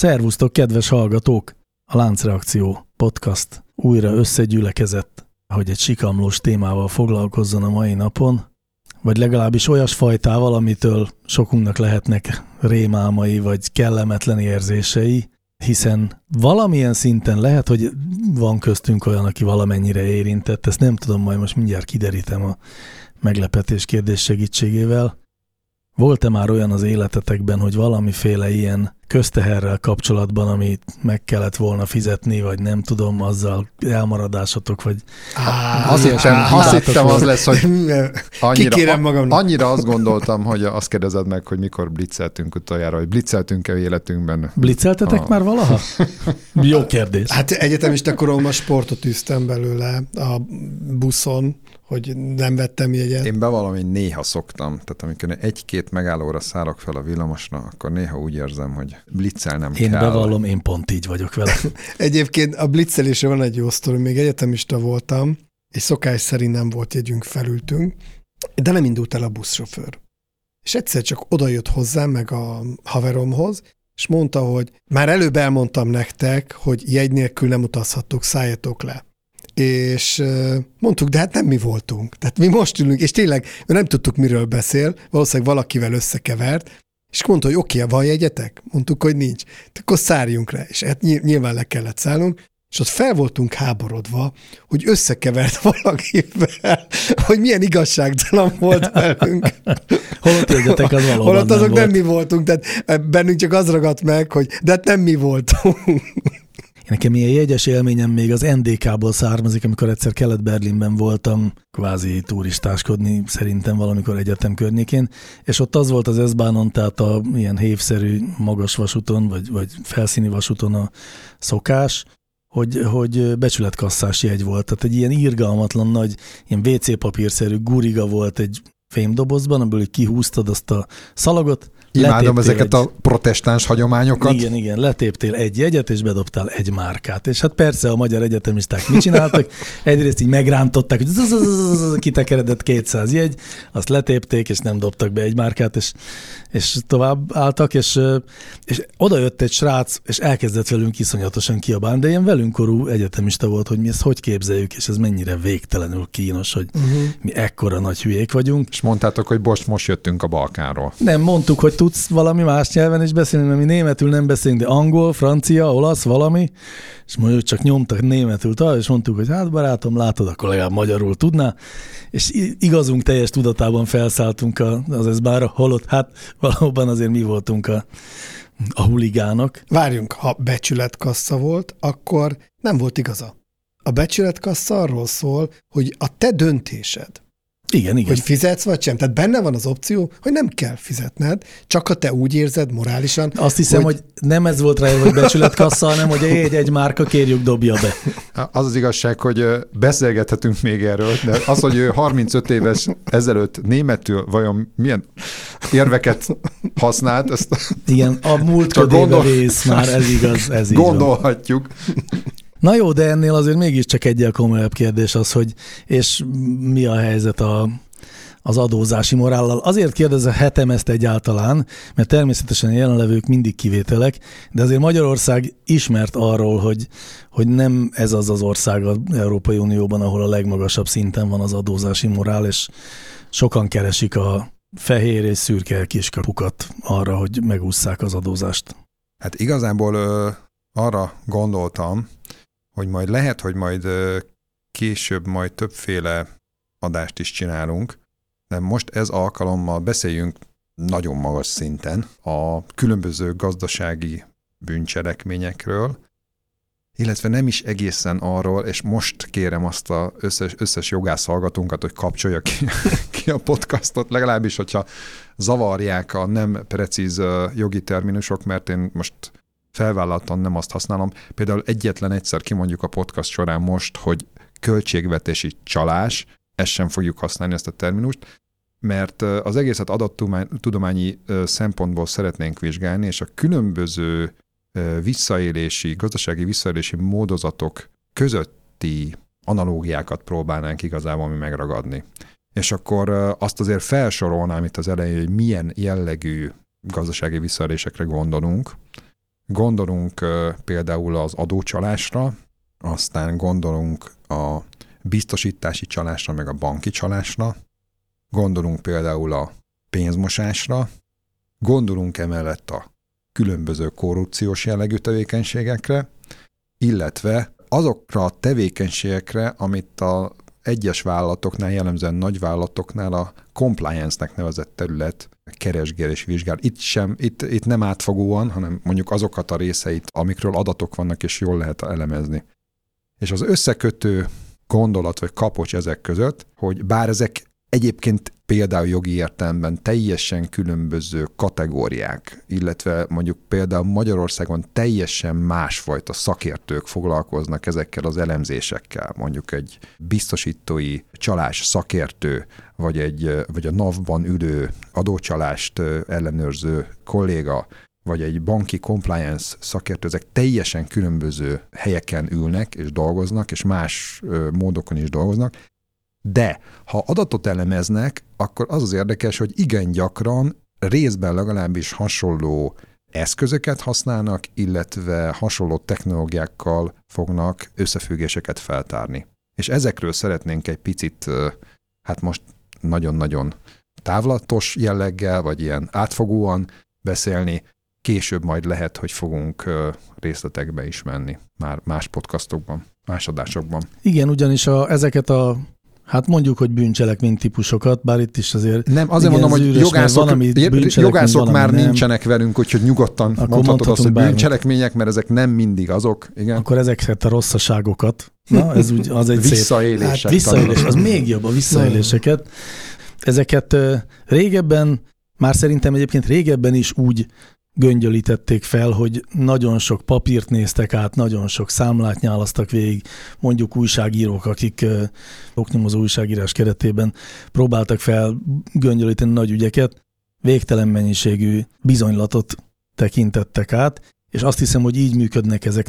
Szervusztok, kedves hallgatók! A Láncreakció podcast újra összegyűlekezett, hogy egy sikamlós témával foglalkozzon a mai napon, vagy legalábbis olyas fajtával, amitől sokunknak lehetnek rémálmai vagy kellemetlen érzései, hiszen valamilyen szinten lehet, hogy van köztünk olyan, aki valamennyire érintett, ezt nem tudom, majd most mindjárt kiderítem a meglepetés kérdés segítségével. Volt-e már olyan az életetekben, hogy valamiféle ilyen közteherrel kapcsolatban, amit meg kellett volna fizetni, vagy nem tudom, azzal elmaradásotok, vagy... Á, azt hittem, azt hittem az lesz, hogy annyira, magamnak. annyira azt gondoltam, hogy azt kérdezed meg, hogy mikor blitzeltünk utoljára, hogy blitzeltünk-e életünkben. Blitzeltetek A- már valaha? Jó kérdés. Hát egyetemista koromban sportot üztem belőle a buszon, hogy nem vettem jegyet. Én bevallom, hogy néha szoktam, tehát amikor egy-két megállóra szállok fel a villamosra, akkor néha úgy érzem, hogy blitzelnem Én kell. bevallom, én pont így vagyok vele. Egyébként a blitzelésre van egy jó sztori, még egyetemista voltam, és szokás szerint nem volt jegyünk, felültünk, de nem indult el a buszsofőr. És egyszer csak odajött hozzám, meg a haveromhoz, és mondta, hogy már előbb elmondtam nektek, hogy jegy nélkül nem utazhattok, szálljatok le. És mondtuk, de hát nem mi voltunk. Tehát mi most ülünk, és tényleg nem tudtuk, miről beszél, valószínűleg valakivel összekevert, és mondta, hogy oké, van jegyetek? Mondtuk, hogy nincs. Akkor szárjunk le. És hát ny- nyilván le kellett szállnunk, és ott fel voltunk háborodva, hogy összekevert valakivel, hogy milyen igazságtalan volt velünk. Holott jegyetek, az valóban Holott azok nem nem, volt. mi voltunk, tehát eh, bennünk csak az ragadt meg, hogy de hát nem mi voltunk. Nekem ilyen jegyes élményem még az NDK-ból származik, amikor egyszer Kelet-Berlinben voltam, kvázi turistáskodni szerintem valamikor egyetem környékén, és ott az volt az S-bánon, tehát a ilyen hévszerű magas vasúton, vagy, vagy felszíni vasúton a szokás, hogy, hogy becsületkasszás jegy volt. Tehát egy ilyen irgalmatlan nagy, ilyen WC papírszerű guriga volt egy fémdobozban, amiből kihúztad azt a szalagot, Imádom ezeket egy- a protestáns hagyományokat. igen, igen, letéptél egy jegyet, és bedobtál egy márkát. És hát persze a magyar egyetemisták mit csináltak? Egyrészt így megrántották, hogy kitekeredett 200 jegy, azt letépték, és nem dobtak be egy márkát, és, és tovább álltak, és, és oda jött egy srác, és elkezdett velünk iszonyatosan kiabálni, de ilyen velünk korú egyetemista volt, hogy mi ezt hogy képzeljük, és ez mennyire végtelenül kínos, hogy uh-huh. mi ekkora nagy hülyék vagyunk. És mondtátok, hogy most, most jöttünk a Balkánról. Nem, mondtuk, hogy tudsz valami más nyelven is beszélni, mert mi németül nem beszélünk, de angol, francia, olasz, valami, és mondjuk csak nyomtak németül tovább, és mondtuk, hogy hát barátom, látod, akkor legalább magyarul tudná, és igazunk teljes tudatában felszálltunk a, az eszbára, holott hát valóban azért mi voltunk a, a huligánok. Várjunk, ha becsületkassa volt, akkor nem volt igaza. A becsületkassa arról szól, hogy a te döntésed, Igen, igen. hogy fizetsz vagy sem. Tehát benne van az opció, hogy nem kell fizetned, csak ha te úgy érzed morálisan. Azt hiszem, hogy, hogy nem ez volt rá, hogy becsületkassa, hanem hogy egy, egy márka, kérjük, dobja be. Az az igazság, hogy beszélgethetünk még erről, de az, hogy ő 35 éves ezelőtt németül vajon milyen érveket használt, ezt Igen, a múlt Csak ködébe gondol- vész már, ez igaz, ez így van. Na jó, de ennél azért mégiscsak egyel komolyabb kérdés az, hogy és mi a helyzet a, az adózási morállal. Azért kérdezhetem ezt egyáltalán, mert természetesen jelenlevők mindig kivételek, de azért Magyarország ismert arról, hogy, hogy nem ez az az ország az Európai Unióban, ahol a legmagasabb szinten van az adózási morál, és sokan keresik a fehér és szürke kiskapukat arra, hogy megússzák az adózást. Hát igazából ö, arra gondoltam, hogy majd lehet, hogy majd később majd többféle adást is csinálunk, de most ez alkalommal beszéljünk nagyon magas szinten a különböző gazdasági bűncselekményekről, illetve nem is egészen arról, és most kérem azt az összes, összes jogász hallgatónkat, hogy kapcsolja ki, ki a podcastot, legalábbis, hogyha zavarják a nem precíz jogi terminusok, mert én most felvállaltan nem azt használom. Például egyetlen egyszer kimondjuk a podcast során most, hogy költségvetési csalás, ezt sem fogjuk használni, ezt a terminust, mert az egészet adattudományi szempontból szeretnénk vizsgálni, és a különböző visszaélési, gazdasági visszaélési módozatok közötti analógiákat próbálnánk igazából mi megragadni. És akkor azt azért felsorolnám itt az elején, hogy milyen jellegű gazdasági visszaélésekre gondolunk. Gondolunk például az adócsalásra, aztán gondolunk a biztosítási csalásra, meg a banki csalásra, gondolunk például a pénzmosásra, gondolunk emellett a különböző korrupciós jellegű tevékenységekre, illetve azokra a tevékenységekre, amit a egyes vállalatoknál, jellemzően nagyvállalatoknál a compliance-nek nevezett terület keresgél és vizsgál. Itt sem, itt, itt nem átfogóan, hanem mondjuk azokat a részeit, amikről adatok vannak, és jól lehet elemezni. És az összekötő gondolat vagy kapocs ezek között, hogy bár ezek Egyébként például jogi értelemben teljesen különböző kategóriák, illetve mondjuk például Magyarországon teljesen másfajta szakértők foglalkoznak ezekkel az elemzésekkel. Mondjuk egy biztosítói csalás szakértő, vagy, egy, vagy a NAV-ban ülő adócsalást ellenőrző kolléga, vagy egy banki compliance szakértő, ezek teljesen különböző helyeken ülnek és dolgoznak, és más módokon is dolgoznak, de ha adatot elemeznek, akkor az az érdekes, hogy igen gyakran részben legalábbis hasonló eszközöket használnak, illetve hasonló technológiákkal fognak összefüggéseket feltárni. És ezekről szeretnénk egy picit, hát most nagyon-nagyon távlatos jelleggel, vagy ilyen átfogóan beszélni, később majd lehet, hogy fogunk részletekbe is menni már más podcastokban, más adásokban. Igen, ugyanis a, ezeket a Hát mondjuk, hogy bűncselekmény típusokat, bár itt is azért... Nem, azért mondom, hogy jogászok, van, jogászok már nem. nincsenek velünk, úgyhogy nyugodtan Akkor mondhatod azt, hogy bűncselekmények, mert ezek nem mindig azok. Igen. Akkor ezeket a rosszaságokat, na, ez úgy, az egy Visszaélések. Hát, visszaélés, az még jobb a visszaéléseket. Ezeket régebben, már szerintem egyébként régebben is úgy göngyölítették fel, hogy nagyon sok papírt néztek át, nagyon sok számlát nyálasztak végig, mondjuk újságírók, akik oknyomozó újságírás keretében próbáltak fel göngyölíteni nagy ügyeket, végtelen mennyiségű bizonylatot tekintettek át, és azt hiszem, hogy így működnek ezek.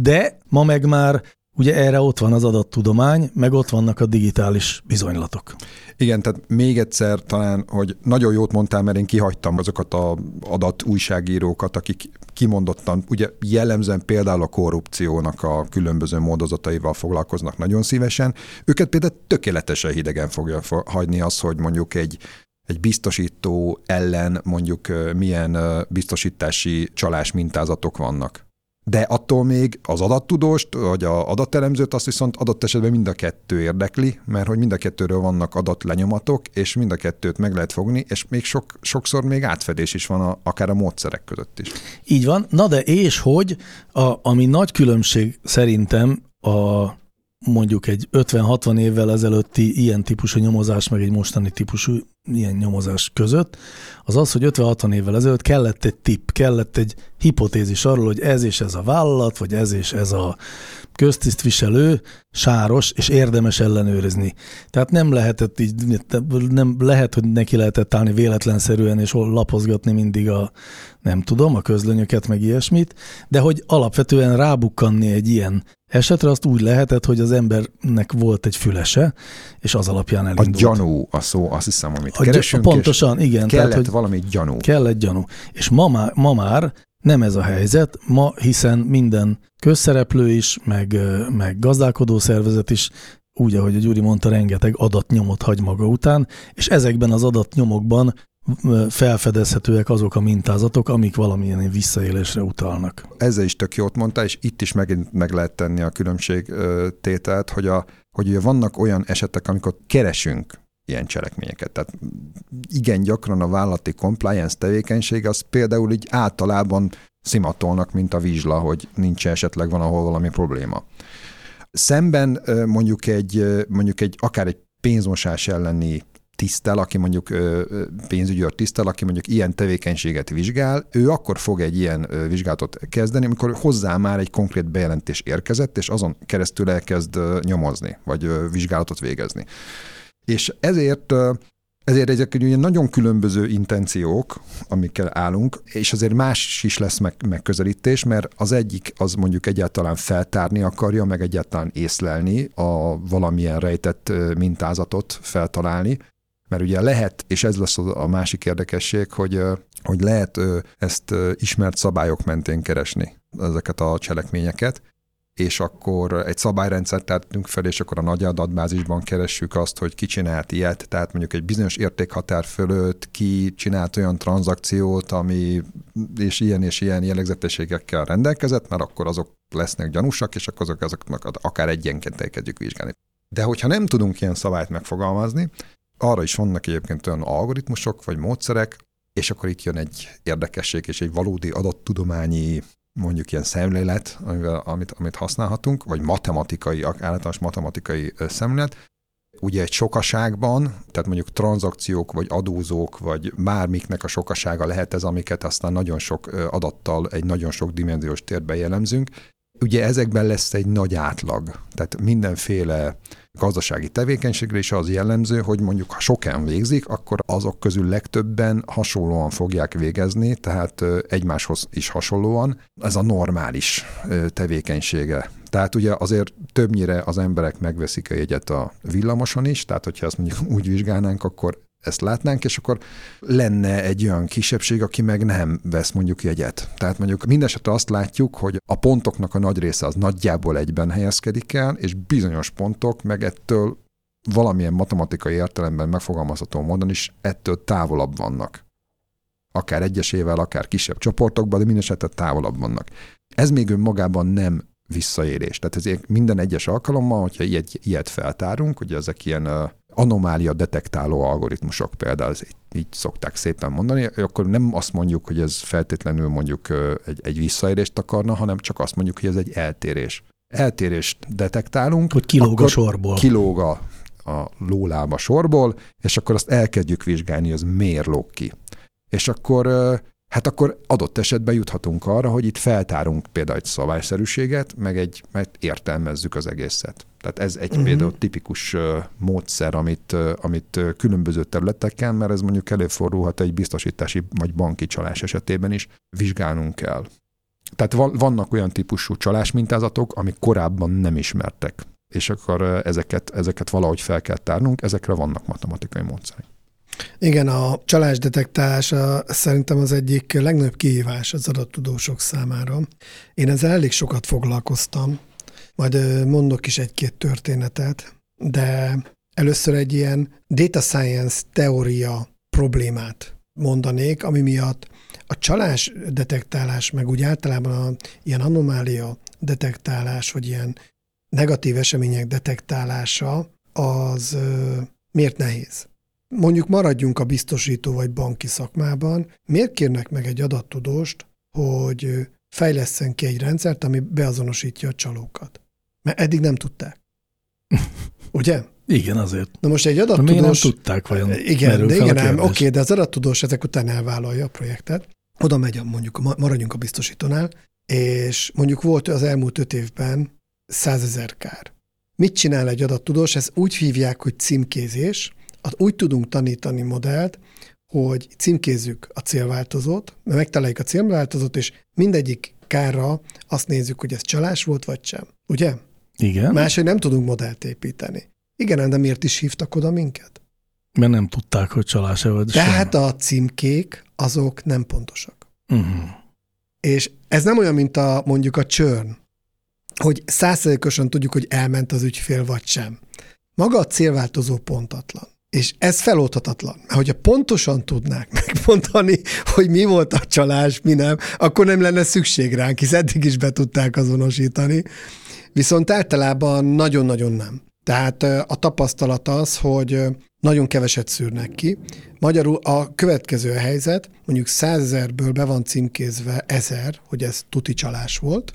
De ma meg már Ugye erre ott van az adattudomány, meg ott vannak a digitális bizonylatok. Igen, tehát még egyszer talán, hogy nagyon jót mondtál, mert én kihagytam azokat a adat újságírókat, akik kimondottan, ugye jellemzően például a korrupciónak a különböző módozataival foglalkoznak nagyon szívesen. Őket például tökéletesen hidegen fogja hagyni az, hogy mondjuk egy egy biztosító ellen mondjuk milyen biztosítási csalás mintázatok vannak de attól még az adattudóst, vagy a adatelemzőt azt viszont adott esetben mind a kettő érdekli, mert hogy mind a kettőről vannak adatlenyomatok, és mind a kettőt meg lehet fogni, és még sok, sokszor még átfedés is van a, akár a módszerek között is. Így van. Na de és hogy, a, ami nagy különbség szerintem a mondjuk egy 50-60 évvel ezelőtti ilyen típusú nyomozás, meg egy mostani típusú ilyen nyomozás között, az az, hogy 50-60 évvel ezelőtt kellett egy tipp, kellett egy hipotézis arról, hogy ez és ez a vállalat, vagy ez és ez a köztisztviselő sáros, és érdemes ellenőrizni. Tehát nem lehetett így, nem lehet, hogy neki lehetett állni véletlenszerűen, és lapozgatni mindig a, nem tudom, a közlönyöket, meg ilyesmit, de hogy alapvetően rábukkanni egy ilyen esetre azt úgy lehetett, hogy az embernek volt egy fülese, és az alapján elindult. A gyanú a szó, azt hiszem, amit a keresünk. Pontosan, igen. Kellett tehát, hogy valami gyanú. Kellett gyanú. És ma, má, ma már nem ez a helyzet, ma hiszen minden közszereplő is, meg, meg gazdálkodó szervezet is úgy, ahogy a Gyuri mondta, rengeteg adatnyomot hagy maga után, és ezekben az adatnyomokban felfedezhetőek azok a mintázatok, amik valamilyen visszaélésre utalnak. Ezzel is tök jót mondta, és itt is megint meg lehet tenni a különbségtételt, hogy, a, hogy ugye vannak olyan esetek, amikor keresünk ilyen cselekményeket. Tehát igen gyakran a vállalati compliance tevékenység az például így általában szimatolnak, mint a vizsla, hogy nincs esetleg van, ahol valami probléma. Szemben mondjuk egy, mondjuk egy akár egy pénzmosás elleni tisztel, aki mondjuk pénzügyőr tisztel, aki mondjuk ilyen tevékenységet vizsgál, ő akkor fog egy ilyen vizsgálatot kezdeni, amikor hozzá már egy konkrét bejelentés érkezett, és azon keresztül elkezd nyomozni, vagy vizsgálatot végezni. És ezért ezért ezek ugye nagyon különböző intenciók, amikkel állunk, és azért más is lesz meg, megközelítés, mert az egyik az mondjuk egyáltalán feltárni akarja, meg egyáltalán észlelni a valamilyen rejtett mintázatot feltalálni, mert ugye lehet, és ez lesz a másik érdekesség, hogy, hogy lehet ezt ismert szabályok mentén keresni ezeket a cselekményeket, és akkor egy szabályrendszert tettünk fel, és akkor a nagy adatbázisban keressük azt, hogy ki csinált ilyet, tehát mondjuk egy bizonyos értékhatár fölött ki csinált olyan tranzakciót, ami és ilyen és ilyen jellegzetességekkel rendelkezett, mert akkor azok lesznek gyanúsak, és akkor azok, azok akár egyenként elkezdjük vizsgálni. De hogyha nem tudunk ilyen szabályt megfogalmazni, arra is vannak egyébként olyan algoritmusok vagy módszerek, és akkor itt jön egy érdekesség és egy valódi adattudományi mondjuk ilyen szemlélet, amivel, amit, amit használhatunk, vagy matematikai, általános matematikai szemlélet, ugye egy sokaságban, tehát mondjuk tranzakciók, vagy adózók, vagy bármiknek a sokasága lehet ez, amiket aztán nagyon sok adattal egy nagyon sok dimenziós térben jellemzünk. Ugye ezekben lesz egy nagy átlag, tehát mindenféle gazdasági tevékenységre is az jellemző, hogy mondjuk ha sokan végzik, akkor azok közül legtöbben hasonlóan fogják végezni, tehát egymáshoz is hasonlóan. Ez a normális tevékenysége. Tehát ugye azért többnyire az emberek megveszik a jegyet a villamoson is, tehát hogyha ezt mondjuk úgy vizsgálnánk, akkor ezt látnánk, és akkor lenne egy olyan kisebbség, aki meg nem vesz mondjuk jegyet. Tehát mondjuk mindesetre azt látjuk, hogy a pontoknak a nagy része az nagyjából egyben helyezkedik el, és bizonyos pontok meg ettől valamilyen matematikai értelemben megfogalmazható módon is ettől távolabb vannak. Akár egyesével, akár kisebb csoportokban, de mindesetre távolabb vannak. Ez még önmagában nem visszaérés. Tehát ezért minden egyes alkalommal, hogyha ilyet, ilyet feltárunk, hogy ezek ilyen anomália detektáló algoritmusok például, ez így, így szokták szépen mondani, akkor nem azt mondjuk, hogy ez feltétlenül mondjuk egy, egy visszaérést akarna, hanem csak azt mondjuk, hogy ez egy eltérés. Eltérést detektálunk. Hogy kilóg a sorból. Kilóg a, a lólába sorból, és akkor azt elkezdjük vizsgálni, hogy az miért lóg ki. És akkor hát akkor adott esetben juthatunk arra, hogy itt feltárunk például egy szabályszerűséget, meg egy, mert értelmezzük az egészet. Tehát ez egy uh-huh. például tipikus módszer, amit, amit különböző területeken, mert ez mondjuk előfordulhat egy biztosítási vagy banki csalás esetében is, vizsgálnunk kell. Tehát vannak olyan típusú csalásmintázatok, amik korábban nem ismertek, és akkor ezeket, ezeket valahogy fel kell tárnunk, ezekre vannak matematikai módszerek. Igen, a csalás detektálása szerintem az egyik legnagyobb kihívás az adattudósok számára. Én ezzel elég sokat foglalkoztam, majd mondok is egy-két történetet, de először egy ilyen data science teória problémát mondanék, ami miatt a csalás detektálás, meg úgy általában a ilyen anomália detektálás, vagy ilyen negatív események detektálása, az miért nehéz? Mondjuk maradjunk a biztosító vagy banki szakmában, miért kérnek meg egy adattudóst, hogy fejleszten ki egy rendszert, ami beazonosítja a csalókat? Mert eddig nem tudták. Ugye? Igen, azért. Na most egy adattudós... Miért nem tudták vajon? Igen, de igen, nem, oké, de az adattudós ezek után elvállalja a projektet, oda megy, mondjuk maradjunk a biztosítónál, és mondjuk volt az elmúlt öt évben százezer kár. Mit csinál egy adattudós? Ez úgy hívják, hogy címkézés, úgy tudunk tanítani modellt, hogy címkézzük a célváltozót, megtaláljuk a célváltozót, és mindegyik kárra azt nézzük, hogy ez csalás volt, vagy sem. Ugye? Igen. Máshogy nem tudunk modellt építeni. Igen, de miért is hívtak oda minket? Mert nem tudták, hogy csalás-e vagy Tehát sem. a címkék, azok nem pontosak. Uh-huh. És ez nem olyan, mint a mondjuk a csörn, hogy százszerzékosan tudjuk, hogy elment az ügyfél, vagy sem. Maga a célváltozó pontatlan. És ez feloldhatatlan. Mert hogyha pontosan tudnák megmondani, hogy mi volt a csalás, mi nem, akkor nem lenne szükség ránk, hisz eddig is be tudták azonosítani. Viszont általában nagyon-nagyon nem. Tehát a tapasztalat az, hogy nagyon keveset szűrnek ki. Magyarul a következő helyzet, mondjuk százezerből be van címkézve ezer, hogy ez tuti csalás volt,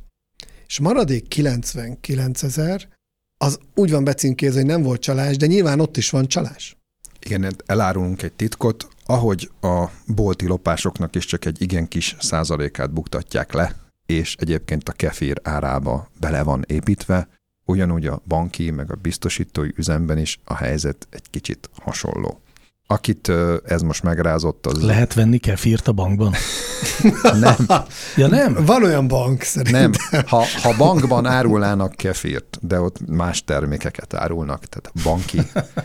és maradék 99 ezer, az úgy van becímkézve, hogy nem volt csalás, de nyilván ott is van csalás. Igen, elárulunk egy titkot, ahogy a bolti lopásoknak is csak egy igen kis százalékát buktatják le, és egyébként a kefir árába bele van építve, ugyanúgy a banki, meg a biztosítói üzemben is a helyzet egy kicsit hasonló. Akit ez most megrázott, az... Lehet venni kefírt a bankban? nem. Ja nem? Van olyan bank szerintem. Nem. Ha, ha bankban árulnának kefírt, de ott más termékeket árulnak, tehát banki,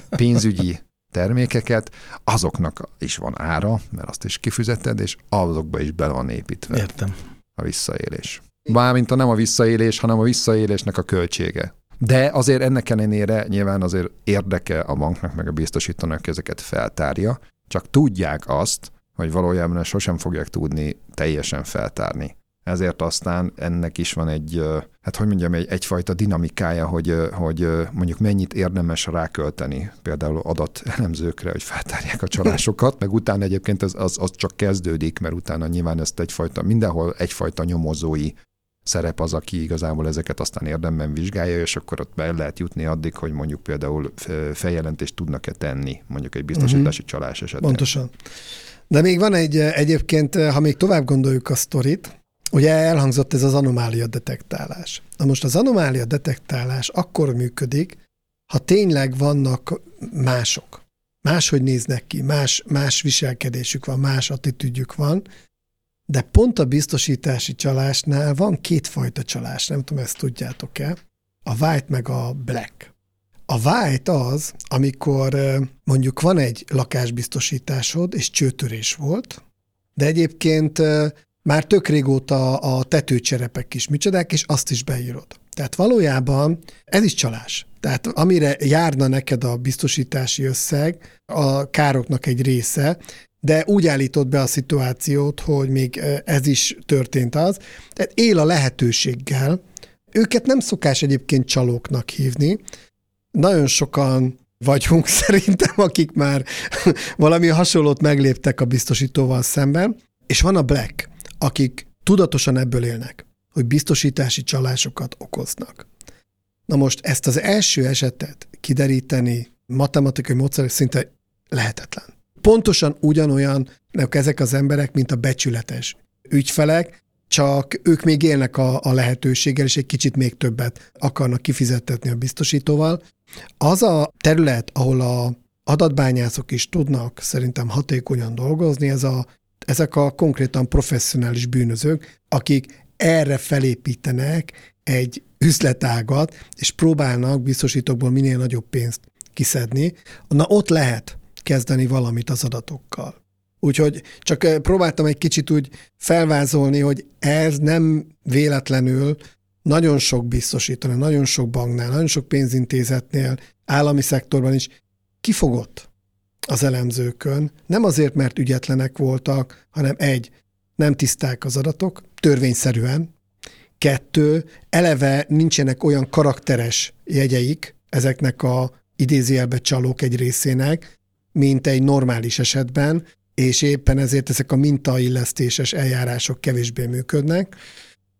pénzügyi termékeket, azoknak is van ára, mert azt is kifizeted, és azokba is bele van építve. Értem. A visszaélés. Bármint a nem a visszaélés, hanem a visszaélésnek a költsége. De azért ennek ellenére nyilván azért érdeke a banknak, meg a biztosítónak ezeket feltárja, csak tudják azt, hogy valójában sosem fogják tudni teljesen feltárni. Ezért aztán ennek is van egy, hát hogy mondjam, egy, egyfajta dinamikája, hogy, hogy mondjuk mennyit érdemes rákölteni például adat elemzőkre, hogy feltárják a csalásokat, meg utána egyébként az, az, az csak kezdődik, mert utána nyilván ezt egyfajta, mindenhol egyfajta nyomozói szerep az, aki igazából ezeket aztán érdemben vizsgálja, és akkor ott be lehet jutni addig, hogy mondjuk például feljelentést tudnak-e tenni, mondjuk egy biztosítási uh-huh. csalás esetén. Pontosan. De még van egy, egyébként, ha még tovább gondoljuk a sztorit, ugye elhangzott ez az anomália detektálás. Na most az anomália detektálás akkor működik, ha tényleg vannak mások. Máshogy néznek ki, más, más viselkedésük van, más attitűdjük van, de pont a biztosítási csalásnál van kétfajta csalás, nem tudom, ezt tudjátok-e, a white meg a black. A white az, amikor mondjuk van egy lakásbiztosításod, és csőtörés volt, de egyébként már tök régóta a tetőcserepek is micsodák, és azt is beírod. Tehát valójában ez is csalás. Tehát amire járna neked a biztosítási összeg, a károknak egy része, de úgy állított be a szituációt, hogy még ez is történt az. Tehát él a lehetőséggel. Őket nem szokás egyébként csalóknak hívni. Nagyon sokan vagyunk szerintem, akik már valami hasonlót megléptek a biztosítóval szemben, és van a Black, akik tudatosan ebből élnek, hogy biztosítási csalásokat okoznak. Na most ezt az első esetet kideríteni matematikai módszer szinte lehetetlen pontosan ugyanolyan ezek az emberek, mint a becsületes ügyfelek, csak ők még élnek a, a lehetőséggel, és egy kicsit még többet akarnak kifizettetni a biztosítóval. Az a terület, ahol a adatbányászok is tudnak szerintem hatékonyan dolgozni, ez a, ezek a konkrétan professzionális bűnözők, akik erre felépítenek egy üzletágat, és próbálnak biztosítókból minél nagyobb pénzt kiszedni. Na ott lehet kezdeni valamit az adatokkal. Úgyhogy csak eh, próbáltam egy kicsit úgy felvázolni, hogy ez nem véletlenül nagyon sok biztosítani, nagyon sok banknál, nagyon sok pénzintézetnél, állami szektorban is kifogott az elemzőkön, nem azért, mert ügyetlenek voltak, hanem egy, nem tiszták az adatok, törvényszerűen, kettő, eleve nincsenek olyan karakteres jegyeik ezeknek a idézőjelbe csalók egy részének, mint egy normális esetben, és éppen ezért ezek a mintaillesztéses eljárások kevésbé működnek.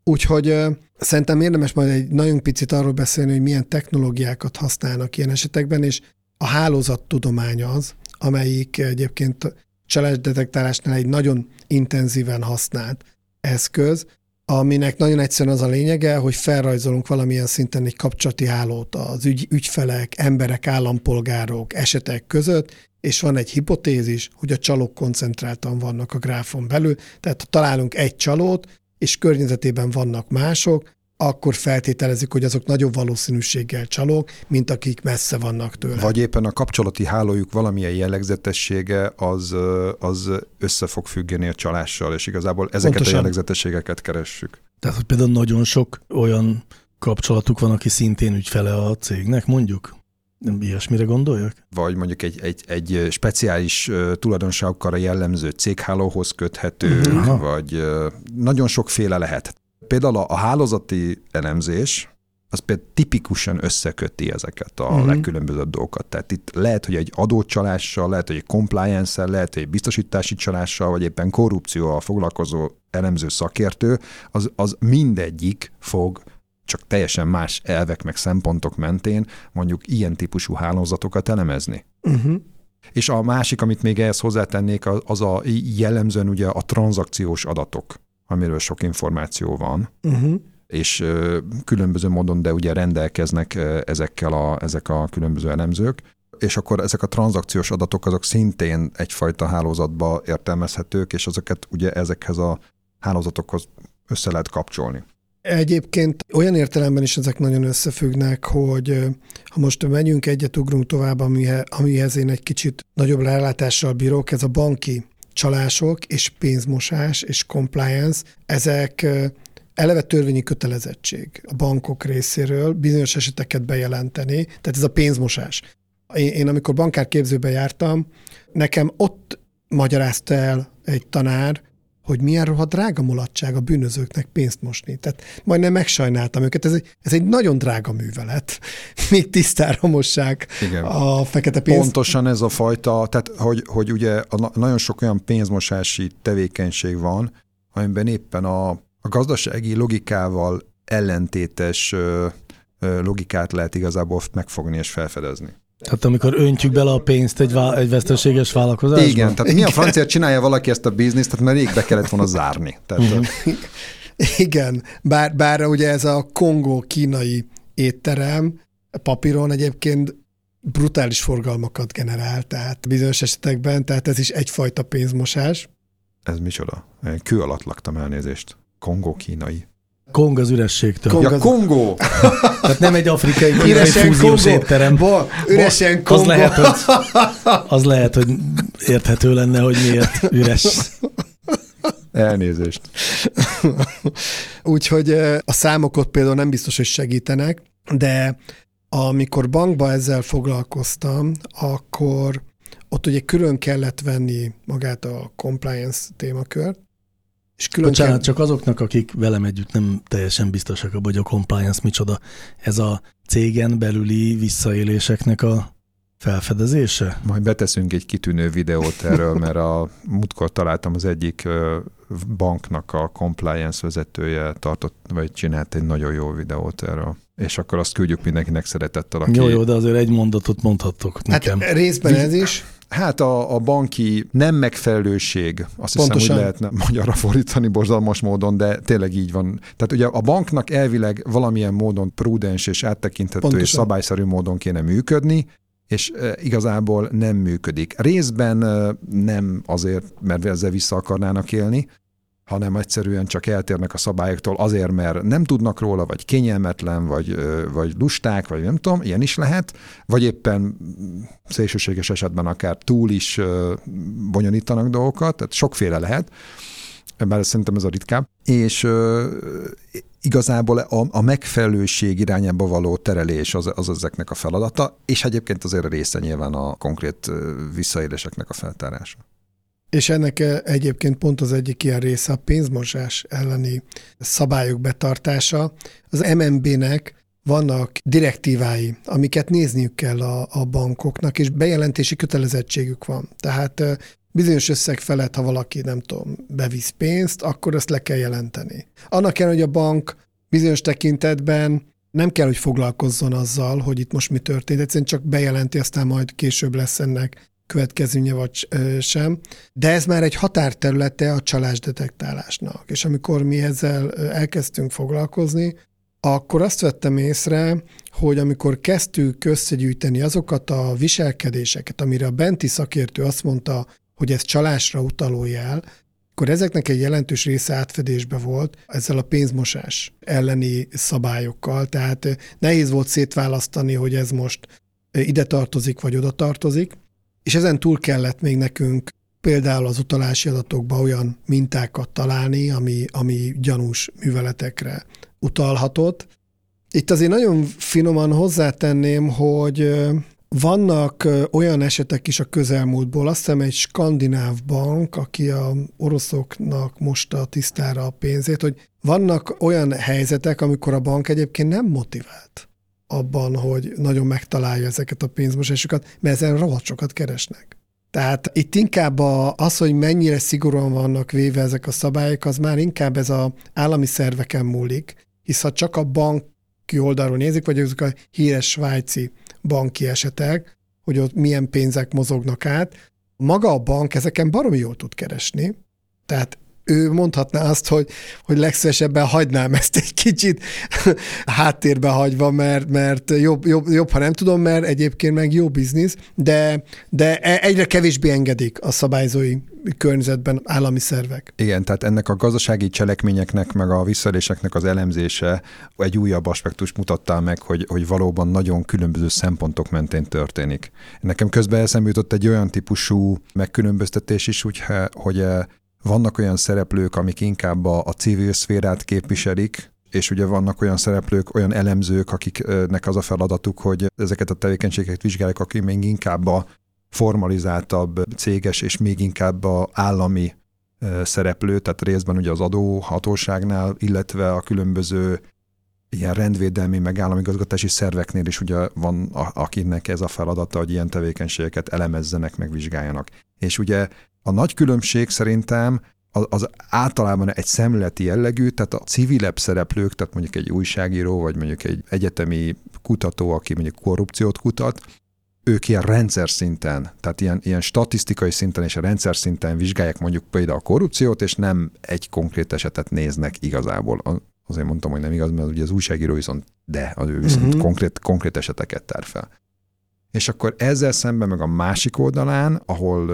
Úgyhogy szerintem érdemes majd egy nagyon picit arról beszélni, hogy milyen technológiákat használnak ilyen esetekben, és a hálózattudomány az, amelyik egyébként csalásdetektálásnál egy nagyon intenzíven használt eszköz, aminek nagyon egyszerűen az a lényege, hogy felrajzolunk valamilyen szinten egy kapcsolati hálót az ügy, ügyfelek, emberek, állampolgárok, esetek között, és van egy hipotézis, hogy a csalók koncentráltan vannak a gráfon belül, tehát ha találunk egy csalót, és környezetében vannak mások, akkor feltételezik, hogy azok nagyobb valószínűséggel csalók, mint akik messze vannak tőle. Vagy éppen a kapcsolati hálójuk valamilyen jellegzetessége az, az össze fog függeni a csalással, és igazából ezeket Pontosan. a jellegzetességeket keressük. Tehát, hogy például nagyon sok olyan kapcsolatuk van, aki szintén ügyfele a cégnek, mondjuk? Nem ilyesmire gondoljak? Vagy mondjuk egy, egy, egy speciális tulajdonságokkal jellemző céghálóhoz köthető, uh-huh. vagy nagyon sokféle lehet. Például a, a hálózati elemzés az például tipikusan összeköti ezeket a uh-huh. legkülönbözőbb dolgokat. Tehát itt lehet, hogy egy adócsalással, lehet, hogy egy compliance lehet, hogy egy biztosítási csalással, vagy éppen korrupcióval foglalkozó elemző szakértő, az, az mindegyik fog csak teljesen más elvek meg szempontok mentén mondjuk ilyen típusú hálózatokat elemezni. Uh-huh. És a másik, amit még ehhez hozzátennék, az- az a jellemzően ugye a tranzakciós adatok, amiről sok információ van, Uh-huh. és különböző módon, de ugye rendelkeznek ezekkel a, ezek a különböző elemzők, és akkor ezek a tranzakciós adatok azok szintén egyfajta hálózatba értelmezhetők, és ezeket ugye ezekhez a hálózatokhoz össze lehet kapcsolni. Egyébként olyan értelemben is ezek nagyon összefüggnek, hogy ha most megyünk egyet, ugrunk tovább, amihez, amihez én egy kicsit nagyobb rálátással bírok, ez a banki csalások és pénzmosás és compliance, ezek eleve törvényi kötelezettség a bankok részéről bizonyos eseteket bejelenteni, tehát ez a pénzmosás. Én, én amikor bankárképzőbe jártam, nekem ott magyarázta el egy tanár, hogy milyen rohadt drága mulatság a bűnözőknek pénzt mosni. Tehát majdnem megsajnáltam őket. Ez egy, ez egy nagyon drága művelet. Még tisztára mossák Igen. a fekete pénzt. Pontosan ez a fajta, tehát hogy, hogy ugye a, na- nagyon sok olyan pénzmosási tevékenység van, amiben éppen a, a gazdasági logikával ellentétes ö, ö, logikát lehet igazából megfogni és felfedezni. Tehát amikor öntjük bele a pénzt egy, vá- egy veszteséges vállalkozásba? Igen, tehát mi a francia csinálja valaki ezt a bizniszt, tehát már rég be kellett volna zárni. Tehát. Igen, bár, bár ugye ez a kongó-kínai étterem papíron egyébként brutális forgalmakat generál, tehát bizonyos esetekben, tehát ez is egyfajta pénzmosás. ez micsoda? Kő alatt laktam elnézést. Kongó kínai. Kong az ürességtől. Kong Ja, az- Kongó! Tehát nem egy afrikai kínai Üresen fúziós étterem. Bo, üresen Az Kongó. lehet, hogy, az lehet, hogy érthető lenne, hogy miért üres. Elnézést. Úgyhogy a számok ott például nem biztos, hogy segítenek, de amikor bankba ezzel foglalkoztam, akkor ott ugye külön kellett venni magát a compliance témakört, és külön Bocsánat, kell... csak azoknak, akik velem együtt nem teljesen biztosak abban, hogy a compliance micsoda. Ez a cégen belüli visszaéléseknek a felfedezése? Majd beteszünk egy kitűnő videót erről, mert a múltkor találtam az egyik banknak a compliance vezetője tartott, vagy csinált egy nagyon jó videót erről. És akkor azt küldjük mindenkinek szeretettel, aki... Jó, jó, de azért egy mondatot mondhattok Hát nekem. részben ez is. Hát a, a banki nem megfelelőség, azt Pontosan. hiszem, hogy lehetne magyarra fordítani borzalmas módon, de tényleg így van. Tehát ugye a banknak elvileg valamilyen módon prudens és áttekinthető és Pontosan. szabályszerű módon kéne működni, és e, igazából nem működik. Részben e, nem azért, mert ezzel vissza akarnának élni, hanem egyszerűen csak eltérnek a szabályoktól azért, mert nem tudnak róla, vagy kényelmetlen, vagy, vagy lusták, vagy nem tudom, ilyen is lehet, vagy éppen szélsőséges esetben akár túl is bonyolítanak dolgokat, tehát sokféle lehet, bár szerintem ez a ritkább, és igazából a, a megfelelőség irányába való terelés az, az ezeknek a feladata, és egyébként azért a része nyilván a konkrét visszaéléseknek a feltárása. És ennek eh, egyébként pont az egyik ilyen része a pénzmosás elleni szabályok betartása. Az MNB-nek vannak direktívái, amiket nézniük kell a, a bankoknak, és bejelentési kötelezettségük van. Tehát eh, bizonyos összeg felett, ha valaki, nem tudom, bevisz pénzt, akkor ezt le kell jelenteni. Annak kell, hogy a bank bizonyos tekintetben nem kell, hogy foglalkozzon azzal, hogy itt most mi történt, egyszerűen csak bejelenti, aztán majd később lesz ennek következménye vagy sem. De ez már egy határterülete a csalásdetektálásnak. És amikor mi ezzel elkezdtünk foglalkozni, akkor azt vettem észre, hogy amikor kezdtük összegyűjteni azokat a viselkedéseket, amire a benti szakértő azt mondta, hogy ez csalásra utaló jel, akkor ezeknek egy jelentős része átfedésbe volt ezzel a pénzmosás elleni szabályokkal, tehát nehéz volt szétválasztani, hogy ez most ide tartozik, vagy oda tartozik, és ezen túl kellett még nekünk például az utalási adatokba olyan mintákat találni, ami, ami gyanús műveletekre utalhatott. Itt azért nagyon finoman hozzátenném, hogy Vannak olyan esetek is a közelmúltból, azt hiszem egy skandináv bank, aki a oroszoknak mosta tisztára a pénzét, hogy vannak olyan helyzetek, amikor a bank egyébként nem motivált abban, hogy nagyon megtalálja ezeket a pénzmosásokat, mert ezen rohadt sokat keresnek. Tehát itt inkább a, az, hogy mennyire szigorúan vannak véve ezek a szabályok, az már inkább ez a állami szerveken múlik, hisz ha csak a banki oldalról nézik, vagy azok a híres svájci banki esetek, hogy ott milyen pénzek mozognak át, maga a bank ezeken baromi jól tud keresni, tehát ő mondhatná azt, hogy, hogy legszívesebben hagynám ezt egy kicsit háttérbe hagyva, mert, mert jobb, jobb, jobb, ha nem tudom, mert egyébként meg jó biznisz, de, de e- egyre kevésbé engedik a szabályzói környezetben állami szervek. Igen, tehát ennek a gazdasági cselekményeknek, meg a visszaéléseknek az elemzése egy újabb aspektus mutatta meg, hogy, hogy valóban nagyon különböző szempontok mentén történik. Nekem közben eszembe jutott egy olyan típusú megkülönböztetés is, úgy, hogy vannak olyan szereplők, amik inkább a, a civil szférát képviselik, és ugye vannak olyan szereplők, olyan elemzők, akiknek az a feladatuk, hogy ezeket a tevékenységeket vizsgálják, akik még inkább a formalizáltabb céges, és még inkább a állami szereplő, tehát részben ugye az adóhatóságnál, illetve a különböző ilyen rendvédelmi, meg államigazgatási szerveknél is ugye van, akinek ez a feladata, hogy ilyen tevékenységeket elemezzenek, megvizsgáljanak. És ugye a nagy különbség szerintem az, az általában egy szemléleti jellegű, tehát a civilebb szereplők, tehát mondjuk egy újságíró, vagy mondjuk egy egyetemi kutató, aki mondjuk korrupciót kutat, ők ilyen rendszer szinten, tehát ilyen, ilyen statisztikai szinten és a rendszer szinten vizsgálják mondjuk például a korrupciót, és nem egy konkrét esetet néznek igazából. Azért mondtam, hogy nem igaz, mert ugye az újságíró viszont de, az ő viszont uh-huh. konkrét, konkrét eseteket tár fel. És akkor ezzel szemben meg a másik oldalán, ahol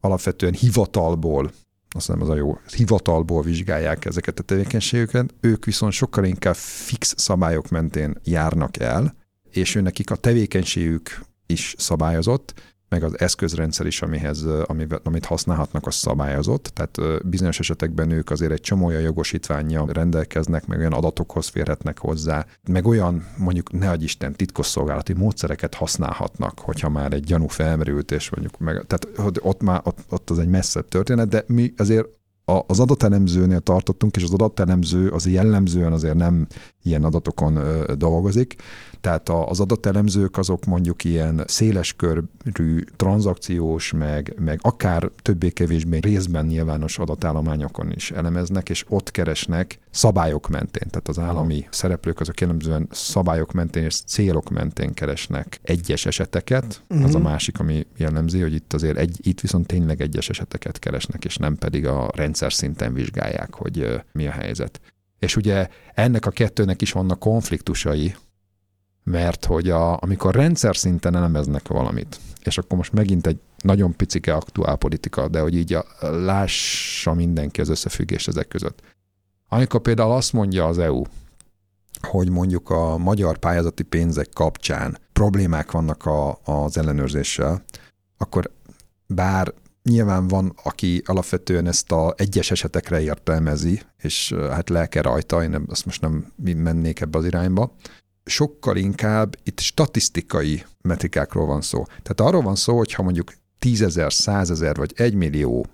alapvetően hivatalból, azt hiszem az a jó, hivatalból vizsgálják ezeket a tevékenységeket, ők viszont sokkal inkább fix szabályok mentén járnak el, és ő nekik a tevékenységük is szabályozott, meg az eszközrendszer is, amihez, amit használhatnak, az szabályozott. Tehát bizonyos esetekben ők azért egy csomó olyan jogosítványa rendelkeznek, meg olyan adatokhoz férhetnek hozzá, meg olyan mondjuk ne adj Isten titkosszolgálati módszereket használhatnak, hogyha már egy gyanú felmerült, és mondjuk meg, tehát ott már ott, ott az egy messzebb történet, de mi azért az adatelemzőnél tartottunk, és az adatelemző az jellemzően azért nem ilyen adatokon dolgozik, tehát az adatelemzők azok mondjuk ilyen széleskörű tranzakciós, meg, meg akár többé-kevésbé részben nyilvános adatállományokon is elemeznek, és ott keresnek szabályok mentén. Tehát az állami szereplők azok jellemzően szabályok mentén és célok mentén keresnek egyes eseteket. Uh-huh. Az a mhm. másik, ami jellemzi, hogy itt azért egy, itt viszont tényleg egyes eseteket keresnek, és nem pedig a rendszer szinten vizsgálják, hogy mi a helyzet. És ugye ennek a kettőnek is vannak konfliktusai, mert hogy a, amikor rendszer szinten elemeznek valamit, és akkor most megint egy nagyon picike aktuál politika, de hogy így a, lássa mindenki az összefüggést ezek között. Amikor például azt mondja az EU, hogy mondjuk a magyar pályázati pénzek kapcsán problémák vannak a, az ellenőrzéssel, akkor bár nyilván van, aki alapvetően ezt a egyes esetekre értelmezi, és hát lelke rajta, én azt most nem mennék ebbe az irányba, sokkal inkább itt statisztikai metrikákról van szó. Tehát arról van szó, hogy ha mondjuk tízezer, százezer vagy egymillió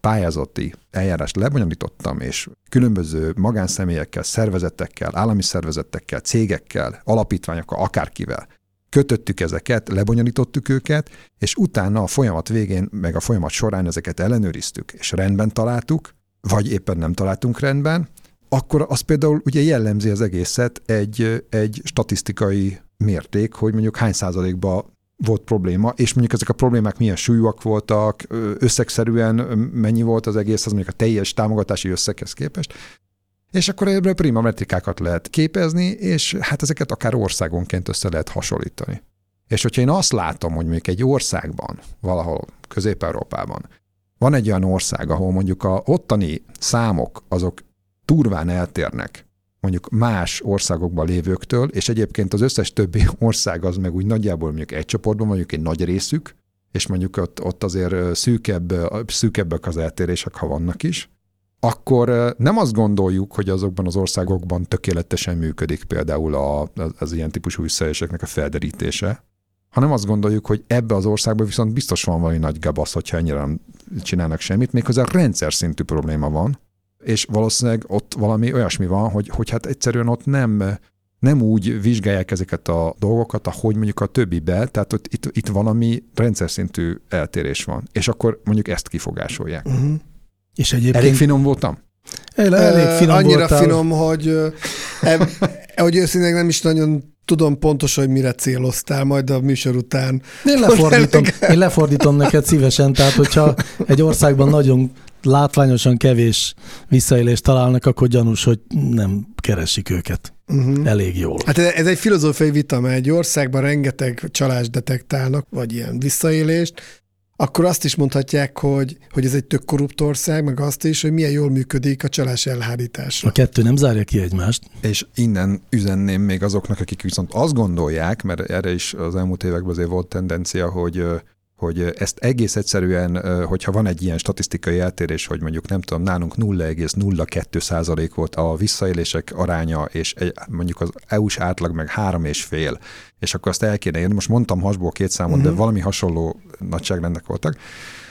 pályázati eljárást lebonyolítottam, és különböző magánszemélyekkel, szervezetekkel, állami szervezetekkel, cégekkel, alapítványokkal, akárkivel kötöttük ezeket, lebonyolítottuk őket, és utána a folyamat végén, meg a folyamat során ezeket ellenőriztük, és rendben találtuk, vagy éppen nem találtunk rendben, akkor az például ugye jellemzi az egészet egy, egy statisztikai mérték, hogy mondjuk hány százalékban volt probléma, és mondjuk ezek a problémák milyen súlyúak voltak, összegszerűen mennyi volt az egész, az mondjuk a teljes támogatási összeghez képest. És akkor ebből prima metrikákat lehet képezni, és hát ezeket akár országonként össze lehet hasonlítani. És hogyha én azt látom, hogy mondjuk egy országban, valahol Közép-Európában, van egy olyan ország, ahol mondjuk a ottani számok azok turván eltérnek mondjuk más országokban lévőktől, és egyébként az összes többi ország az meg úgy nagyjából mondjuk egy csoportban, mondjuk egy nagy részük, és mondjuk ott, ott azért szűkebb, szűkebbek az eltérések, ha vannak is, akkor nem azt gondoljuk, hogy azokban az országokban tökéletesen működik például a, az, ilyen típusú visszaéléseknek a felderítése, hanem azt gondoljuk, hogy ebbe az országban viszont biztos van valami nagy gabasz, hogyha ennyire nem csinálnak semmit, méghozzá rendszer szintű probléma van, és valószínűleg ott valami olyasmi van, hogy, hogy hát egyszerűen ott nem, nem úgy vizsgálják ezeket a dolgokat, ahogy mondjuk a többibe, tehát ott, itt, itt valami rendszer szintű eltérés van, és akkor mondjuk ezt kifogásolják. Uh-huh. És egyébként... Elég finom voltam? Elég finom Annyira voltál. finom, hogy, eb, hogy őszintén nem is nagyon tudom pontosan, hogy mire céloztál majd a műsor után. Én lefordítom, én lefordítom neked szívesen, tehát hogyha egy országban nagyon látványosan kevés visszaélést találnak, akkor gyanús, hogy nem keresik őket Uh-huh. elég jól. Hát ez egy filozófiai vita, mert egy országban rengeteg csalást detektálnak, vagy ilyen visszaélést, akkor azt is mondhatják, hogy, hogy ez egy tök korrupt ország, meg azt is, hogy milyen jól működik a csalás elhárítása. A kettő nem zárja ki egymást. És innen üzenném még azoknak, akik viszont azt gondolják, mert erre is az elmúlt években azért volt tendencia, hogy hogy ezt egész egyszerűen, hogyha van egy ilyen statisztikai eltérés, hogy mondjuk nem tudom, nálunk 0,02 százalék volt a visszaélések aránya, és egy, mondjuk az EU-s átlag meg három és fél, és akkor azt el kéne érni, most mondtam hasból két számot, uh-huh. de valami hasonló nagyságrendek voltak,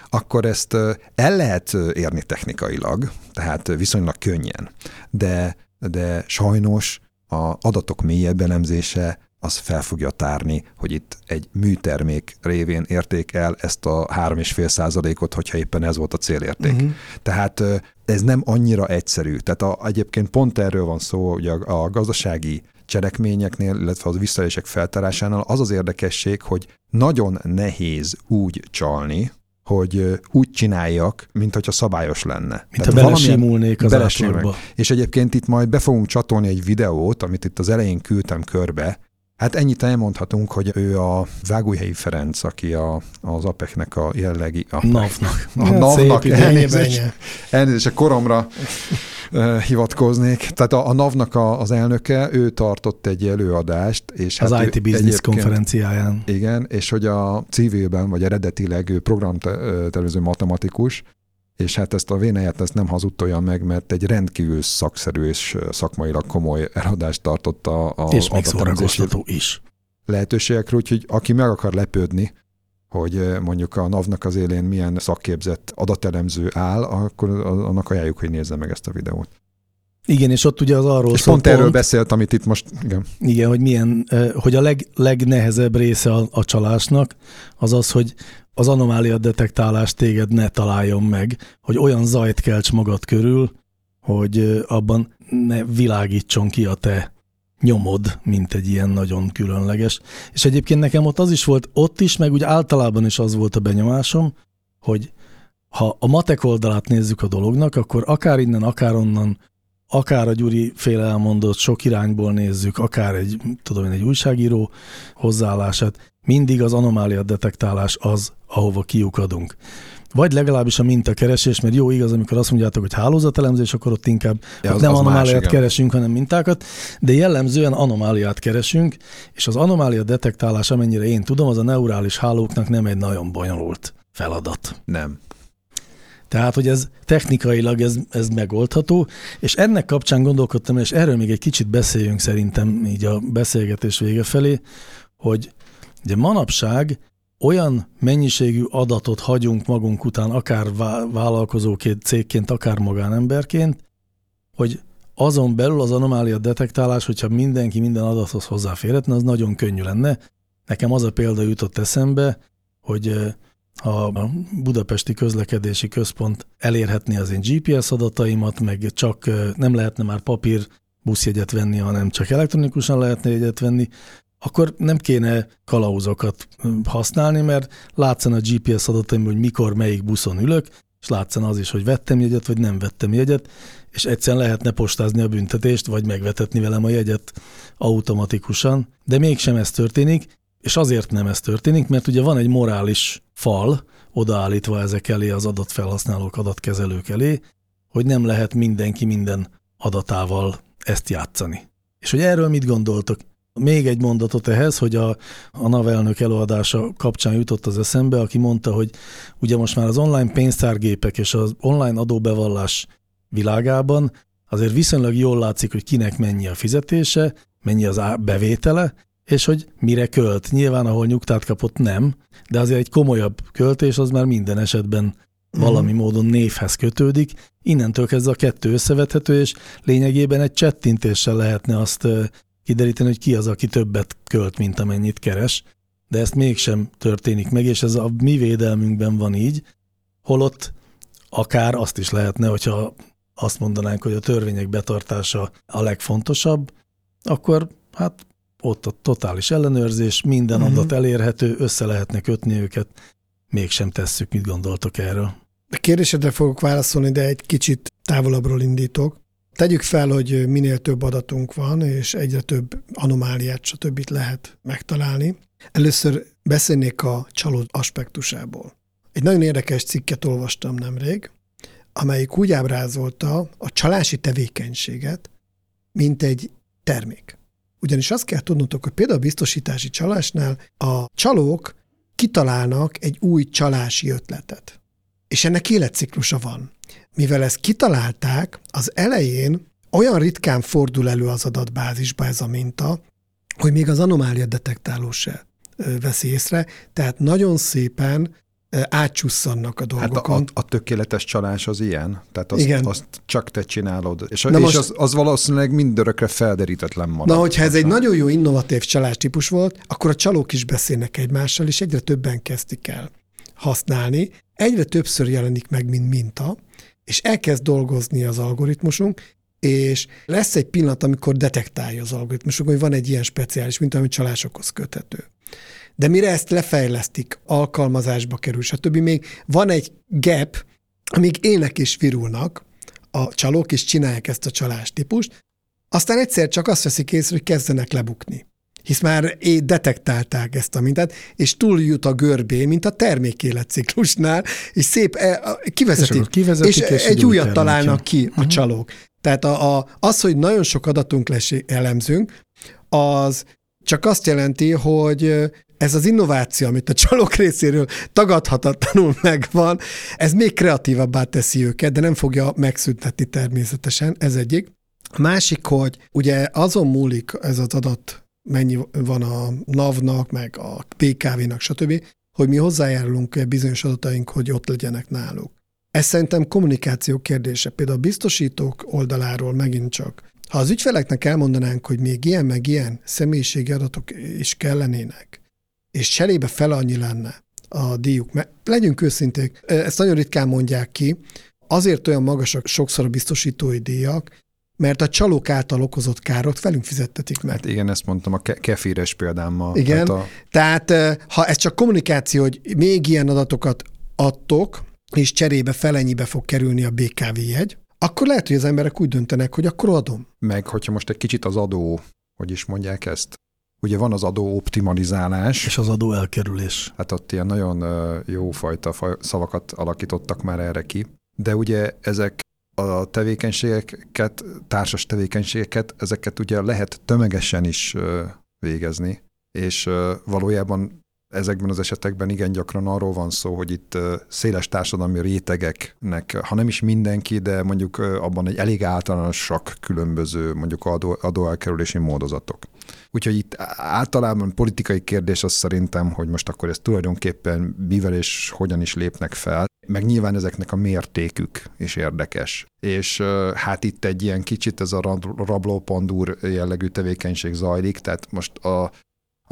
akkor ezt el lehet érni technikailag, tehát viszonylag könnyen, de, de sajnos a adatok mélyebb elemzése az fel fogja tárni, hogy itt egy műtermék révén érték el ezt a 3,5 százalékot, hogyha éppen ez volt a célérték. Uh-huh. Tehát ez nem annyira egyszerű. Tehát a, egyébként pont erről van szó, hogy a, a gazdasági cselekményeknél, illetve az visszaélések feltárásánál az az érdekesség, hogy nagyon nehéz úgy csalni, hogy úgy csináljak, mint hogyha szabályos lenne. Mint ha belesimulnék az átlagba. És egyébként itt majd be fogunk csatolni egy videót, amit itt az elején küldtem körbe, Hát ennyit elmondhatunk, hogy ő a Vágóhelyi Ferenc, aki a, az APEC-nek a jellegi... A NAV-nak. A NAV-nak elnézést, elnézést, a koromra hivatkoznék. Tehát a, a NAV-nak a, az elnöke, ő tartott egy előadást. És az hát IT Business konferenciáján. Igen, és hogy a civilben, vagy eredetileg ő programtervező matematikus, és hát ezt a vénáját ezt nem hazudtolja meg, mert egy rendkívül szakszerű és szakmailag komoly eladást tartott a, a És még szórakoztató is. Lehetőségekről, úgyhogy aki meg akar lepődni, hogy mondjuk a NAV-nak az élén milyen szakképzett adatelemző áll, akkor annak ajánljuk, hogy nézze meg ezt a videót. Igen, és ott ugye az arról És pont erről pont, beszélt, amit itt most, igen. Igen, hogy milyen, hogy a leg, legnehezebb része a, a csalásnak az az, hogy az anomália detektálás téged ne találjon meg, hogy olyan zajt kelts magad körül, hogy abban ne világítson ki a te nyomod, mint egy ilyen nagyon különleges. És egyébként nekem ott az is volt, ott is, meg úgy általában is az volt a benyomásom, hogy ha a matek oldalát nézzük a dolognak, akkor akár innen, akár onnan, akár a Gyuri féle elmondott sok irányból nézzük, akár egy, tudom én, egy újságíró hozzáállását, mindig az anomália detektálás az, ahova kiukadunk. Vagy legalábbis a mintakeresés, mert jó igaz, amikor azt mondjátok, hogy hálózatelemzés, akkor ott inkább ja, az, nem az anomáliát más, keresünk, hanem mintákat, de jellemzően anomáliát keresünk, és az anomália detektálás, amennyire én tudom, az a neurális hálóknak nem egy nagyon bonyolult feladat. Nem. Tehát, hogy ez technikailag ez, ez megoldható, és ennek kapcsán gondolkodtam, és erről még egy kicsit beszéljünk szerintem így a beszélgetés vége felé, hogy Ugye manapság olyan mennyiségű adatot hagyunk magunk után, akár vállalkozóként, cégként, akár magánemberként, hogy azon belül az anomália detektálás, hogyha mindenki minden adathoz hozzáférhetne, az nagyon könnyű lenne. Nekem az a példa jutott eszembe, hogy a Budapesti Közlekedési Központ elérhetné az én GPS adataimat, meg csak nem lehetne már papír buszjegyet venni, hanem csak elektronikusan lehetne jegyet venni, akkor nem kéne kalauzokat használni, mert látszan a GPS adataim, hogy mikor, melyik buszon ülök, és látszan az is, hogy vettem jegyet, vagy nem vettem jegyet, és egyszerűen lehetne postázni a büntetést, vagy megvetetni velem a jegyet automatikusan, de mégsem ez történik, és azért nem ez történik, mert ugye van egy morális fal odaállítva ezek elé az adatfelhasználók, adatkezelők elé, hogy nem lehet mindenki minden adatával ezt játszani. És hogy erről mit gondoltok? Még egy mondatot ehhez, hogy a, a NAV elnök előadása kapcsán jutott az eszembe, aki mondta, hogy ugye most már az online pénztárgépek és az online adóbevallás világában azért viszonylag jól látszik, hogy kinek mennyi a fizetése, mennyi az bevétele, és hogy mire költ. Nyilván, ahol nyugtát kapott, nem, de azért egy komolyabb költés az már minden esetben valami uh-huh. módon névhez kötődik. Innentől kezdve a kettő összevethető, és lényegében egy csettintéssel lehetne azt kideríteni, hogy ki az, aki többet költ, mint amennyit keres, de ezt mégsem történik meg, és ez a mi védelmünkben van így, holott akár azt is lehetne, hogyha azt mondanánk, hogy a törvények betartása a legfontosabb, akkor hát ott a totális ellenőrzés, minden uh-huh. adat elérhető, össze lehetne kötni őket, mégsem tesszük, mit gondoltok erről. A kérdésedre fogok válaszolni, de egy kicsit távolabbról indítok. Tegyük fel, hogy minél több adatunk van, és egyre több anomáliát, stb. lehet megtalálni. Először beszélnék a csaló aspektusából. Egy nagyon érdekes cikket olvastam nemrég, amelyik úgy ábrázolta a csalási tevékenységet, mint egy termék. Ugyanis azt kell tudnotok, hogy például a biztosítási csalásnál a csalók kitalálnak egy új csalási ötletet. És ennek életciklusa van. Mivel ezt kitalálták, az elején olyan ritkán fordul elő az adatbázisba ez a minta, hogy még az anomália detektáló se veszi észre, tehát nagyon szépen átcsusszannak a dolgokon. Hát a, a, a tökéletes csalás az ilyen, tehát azt, Igen. azt csak te csinálod, és, Na és most, az, az valószínűleg mindörökre felderítetlen marad. Na, hogyha ez egy nagyon jó innovatív csalás típus volt, akkor a csalók is beszélnek egymással, és egyre többen kezdik el használni. Egyre többször jelenik meg, mint minta, és elkezd dolgozni az algoritmusunk, és lesz egy pillanat, amikor detektálja az algoritmusunk, hogy van egy ilyen speciális mint ami csalásokhoz köthető. De mire ezt lefejlesztik, alkalmazásba kerül, stb. még van egy gap, amíg élnek és virulnak a csalók, és csinálják ezt a csalás típust, aztán egyszer csak azt veszik észre, hogy kezdenek lebukni. Hisz már detektálták ezt a mintát, és túl jut a görbé, mint a termékéletciklusnál, és szép e, kivezetik, és, és, és egy újat találnak ki uh-huh. a mhm. csalók. Tehát a, a, az, hogy nagyon sok adatunk lesz elemzünk, az csak azt jelenti, hogy ez az innováció, amit a csalók részéről tagadhatatlanul megvan, ez még kreatívabbá teszi őket, de nem fogja megszüntetni természetesen, ez egyik. A másik, hogy ugye azon múlik ez az adat, mennyi van a NAV-nak, meg a PKV-nak, stb., hogy mi hozzájárulunk bizonyos adataink, hogy ott legyenek náluk. Ez szerintem kommunikáció kérdése. Például a biztosítók oldaláról megint csak. Ha az ügyfeleknek elmondanánk, hogy még ilyen meg ilyen személyiségi adatok is kellenének, és cserébe fel annyi lenne a díjuk. Mert legyünk őszinték, ezt nagyon ritkán mondják ki, azért olyan magasak sokszor a biztosítói díjak, mert a csalók által okozott károt velünk fizettetik meg. Hát igen, ezt mondtam a kefíres példámmal. Igen, tehát, a... tehát ha ez csak kommunikáció, hogy még ilyen adatokat adtok, és cserébe felennyibe fog kerülni a BKV jegy, akkor lehet, hogy az emberek úgy döntenek, hogy akkor adom. Meg, hogyha most egy kicsit az adó, hogy is mondják ezt, Ugye van az adó optimalizálás. És az adó elkerülés. Hát ott ilyen nagyon jó fajta szavakat alakítottak már erre ki. De ugye ezek a tevékenységeket, társas tevékenységeket, ezeket ugye lehet tömegesen is végezni, és valójában ezekben az esetekben igen gyakran arról van szó, hogy itt széles társadalmi rétegeknek, ha nem is mindenki, de mondjuk abban egy elég általánosak különböző mondjuk adó, adóelkerülési módozatok. Úgyhogy itt általában politikai kérdés az szerintem, hogy most akkor ez tulajdonképpen mivel és hogyan is lépnek fel, meg nyilván ezeknek a mértékük is érdekes. És hát itt egy ilyen kicsit ez a rablópandúr jellegű tevékenység zajlik, tehát most a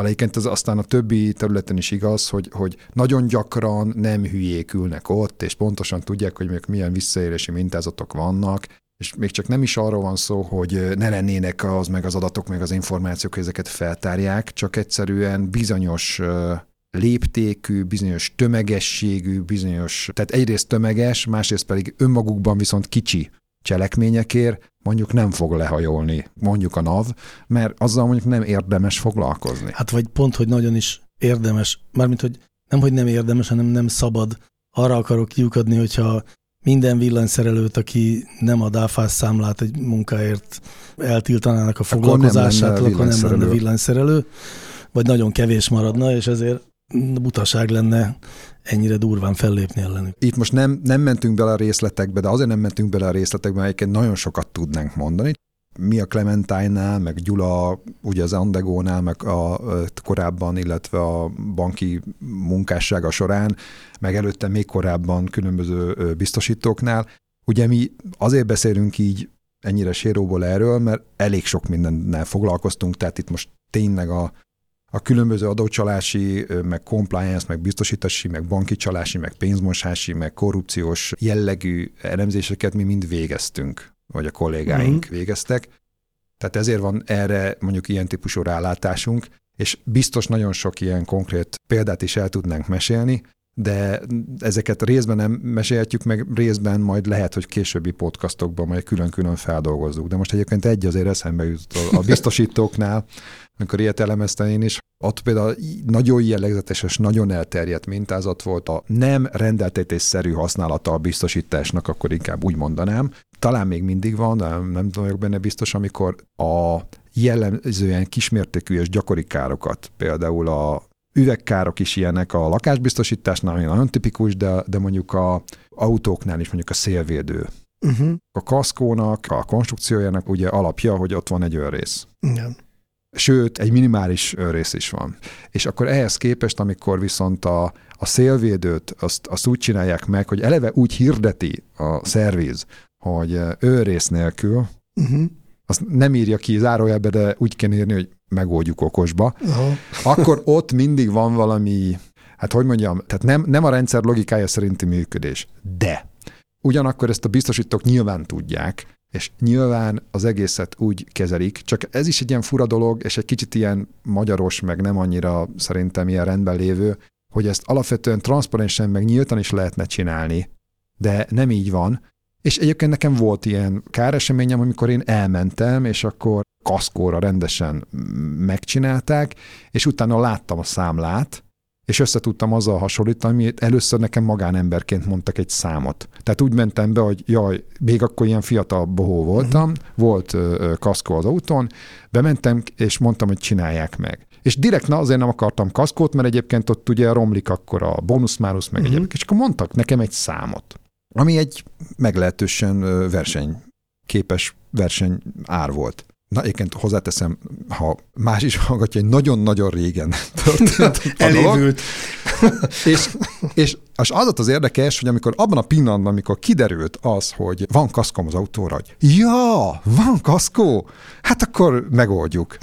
Egyébként ez aztán a többi területen is igaz, hogy, hogy nagyon gyakran nem hülyék ülnek ott, és pontosan tudják, hogy milyen visszaélési mintázatok vannak, és még csak nem is arról van szó, hogy ne lennének az meg az adatok, meg az információk, hogy ezeket feltárják, csak egyszerűen bizonyos léptékű, bizonyos tömegességű, bizonyos, tehát egyrészt tömeges, másrészt pedig önmagukban viszont kicsi cselekményekért mondjuk nem fog lehajolni, mondjuk a NAV, mert azzal mondjuk nem érdemes foglalkozni. Hát vagy pont, hogy nagyon is érdemes, mármint, hogy nem, hogy nem érdemes, hanem nem szabad. Arra akarok kiukadni, hogyha minden villanyszerelőt, aki nem ad áfás számlát egy munkáért eltiltanának a foglalkozását, akkor nem lenne villanyszerelő, vagy nagyon kevés maradna, és ezért butaság lenne ennyire durván fellépni ellenük. Itt most nem, nem mentünk bele a részletekbe, de azért nem mentünk bele a részletekbe, mert nagyon sokat tudnánk mondani. mi a Clementine-nál, meg Gyula ugye az Andegónál, meg a, korábban, illetve a banki munkássága során, meg előtte még korábban különböző biztosítóknál. Ugye mi azért beszélünk így ennyire séróból erről, mert elég sok mindennel foglalkoztunk, tehát itt most tényleg a, a különböző adócsalási, meg compliance, meg biztosítási, meg banki csalási, meg pénzmosási, meg korrupciós jellegű elemzéseket mi mind végeztünk, vagy a kollégáink uh-huh. végeztek. Tehát ezért van erre mondjuk ilyen típusú rálátásunk, és biztos nagyon sok ilyen konkrét példát is el tudnánk mesélni, de ezeket részben nem mesélhetjük meg, részben majd lehet, hogy későbbi podcastokban majd külön-külön feldolgozzuk. De most egyébként egy azért eszembe jut a biztosítóknál, amikor ilyet elemeztem én is, ott például nagyon jellegzetes és nagyon elterjedt mintázat volt a nem rendeltetésszerű használata a biztosításnak, akkor inkább úgy mondanám. Talán még mindig van, de nem vagyok benne biztos, amikor a jellemzően kismértékű és gyakori károkat, például a üvegkárok is ilyenek a lakásbiztosításnál, ami nagyon tipikus, de, de mondjuk a autóknál is mondjuk a szélvédő. Uh-huh. A kaszkónak, a konstrukciójának ugye alapja, hogy ott van egy őrész. Igen. Sőt, egy minimális őrész is van. És akkor ehhez képest, amikor viszont a, a szélvédőt azt, azt úgy csinálják meg, hogy eleve úgy hirdeti a szerviz, hogy őrész nélkül, uh-huh. Azt nem írja ki zárójelbe, de úgy kell írni, hogy megoldjuk okosba, Aha. akkor ott mindig van valami, hát hogy mondjam, tehát nem, nem a rendszer logikája szerinti működés, de ugyanakkor ezt a biztosítók nyilván tudják, és nyilván az egészet úgy kezelik, csak ez is egy ilyen fura dolog, és egy kicsit ilyen magyaros, meg nem annyira szerintem ilyen rendben lévő, hogy ezt alapvetően transzparensen meg nyíltan is lehetne csinálni, de nem így van, és egyébként nekem volt ilyen káreseményem, amikor én elmentem, és akkor kaszkóra rendesen megcsinálták, és utána láttam a számlát, és össze tudtam azzal hasonlítani, amit először nekem magánemberként mondtak egy számot. Tehát úgy mentem be, hogy jaj, még akkor ilyen fiatal bohó voltam, uh-huh. volt uh, kaszkó az autón, bementem, és mondtam, hogy csinálják meg. És direkt na, azért nem akartam kaszkót, mert egyébként ott ugye romlik akkor a bónuszmárusz, meg uh-huh. egyébként, és akkor mondtak nekem egy számot, ami egy meglehetősen versenyképes verseny ár volt. Na, egyébként hozzáteszem, ha más is hallgatja, hogy nagyon-nagyon régen történt Elévült. és, és, és az az érdekes, hogy amikor abban a pillanatban, amikor kiderült az, hogy van kaszkom az autóra, hogy ja, van kaszkó, hát akkor megoldjuk.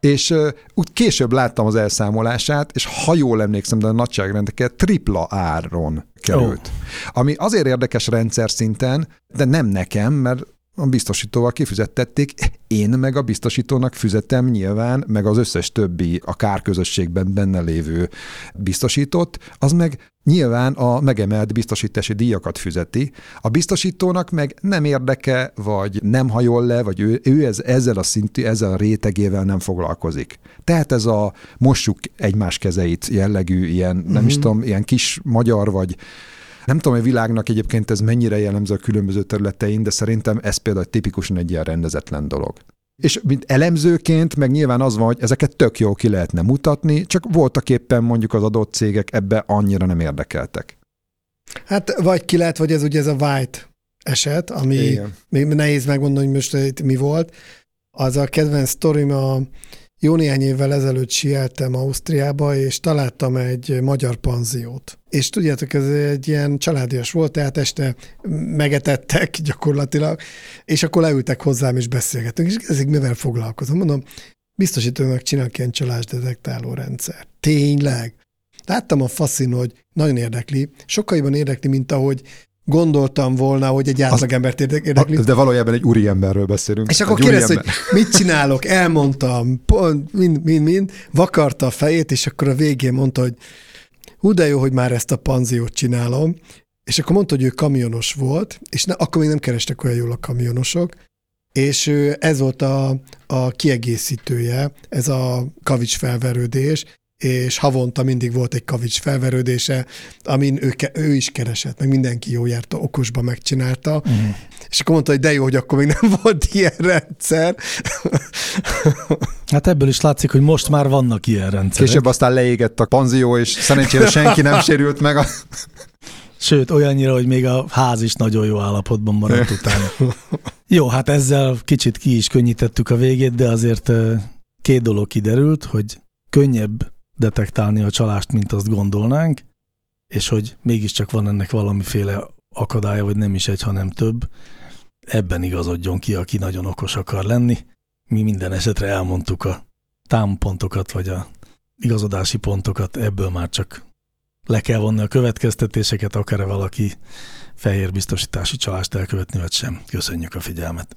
És uh, úgy később láttam az elszámolását, és ha jól emlékszem, de a nagyságrendeket tripla áron került. Oh. Ami azért érdekes rendszer szinten, de nem nekem, mert a biztosítóval kifizettették, én meg a biztosítónak fizetem nyilván, meg az összes többi a kárközösségben benne lévő biztosított, az meg nyilván a megemelt biztosítási díjakat fizeti. A biztosítónak meg nem érdeke, vagy nem hajol le, vagy ő, ő ez, ezzel a szintű, ezzel a rétegével nem foglalkozik. Tehát ez a mossuk egymás kezeit jellegű, ilyen, mm-hmm. nem is mhm. tudom, ilyen kis magyar, vagy nem tudom, hogy világnak egyébként ez mennyire jellemző a különböző területein, de szerintem ez például tipikusan egy ilyen rendezetlen dolog. És mint elemzőként meg nyilván az van, hogy ezeket tök jó ki lehetne mutatni, csak voltak éppen mondjuk az adott cégek ebbe annyira nem érdekeltek. Hát vagy ki lehet, vagy ez ugye ez a White eset, ami Igen. még nehéz megmondani, hogy most itt mi volt. Az a kedvenc sztorim a jó néhány évvel ezelőtt sieltem Ausztriába, és találtam egy magyar panziót. És tudjátok, ez egy ilyen családias volt, tehát este megetettek gyakorlatilag, és akkor leültek hozzám, és beszélgetünk, és ezek mivel foglalkozom. Mondom, biztosítónak csinálok ilyen csalásdetektáló rendszer. Tényleg. Láttam a faszin, hogy nagyon érdekli, sokkal jobban érdekli, mint ahogy gondoltam volna, hogy egy átlagembert érdekli. De valójában egy úri emberről beszélünk. És akkor kérdezte, hogy mit csinálok, elmondtam, pont, mind, mind, mind, vakarta a fejét, és akkor a végén mondta, hogy hú, de jó, hogy már ezt a panziót csinálom, és akkor mondta, hogy ő kamionos volt, és ne, akkor még nem kerestek olyan jól a kamionosok, és ez volt a, a kiegészítője, ez a kavics felverődés, és havonta mindig volt egy kavics felverődése, amin ő, ő is keresett, meg mindenki jó járta, okosba megcsinálta, uh-huh. és akkor mondta, hogy de jó, hogy akkor még nem volt ilyen rendszer. Hát ebből is látszik, hogy most már vannak ilyen rendszerek. Később aztán leégett a panzió, és szerencsére senki nem sérült meg a Sőt, olyannyira, hogy még a ház is nagyon jó állapotban maradt utána. Jó, hát ezzel kicsit ki is könnyítettük a végét, de azért két dolog kiderült, hogy könnyebb detektálni a csalást, mint azt gondolnánk, és hogy mégiscsak van ennek valamiféle akadálya, vagy nem is egy, hanem több. Ebben igazodjon ki, aki nagyon okos akar lenni. Mi minden esetre elmondtuk a támpontokat, vagy a igazodási pontokat, ebből már csak le kell vonni a következtetéseket, akar-e valaki fehér biztosítási csalást elkövetni, vagy sem. Köszönjük a figyelmet!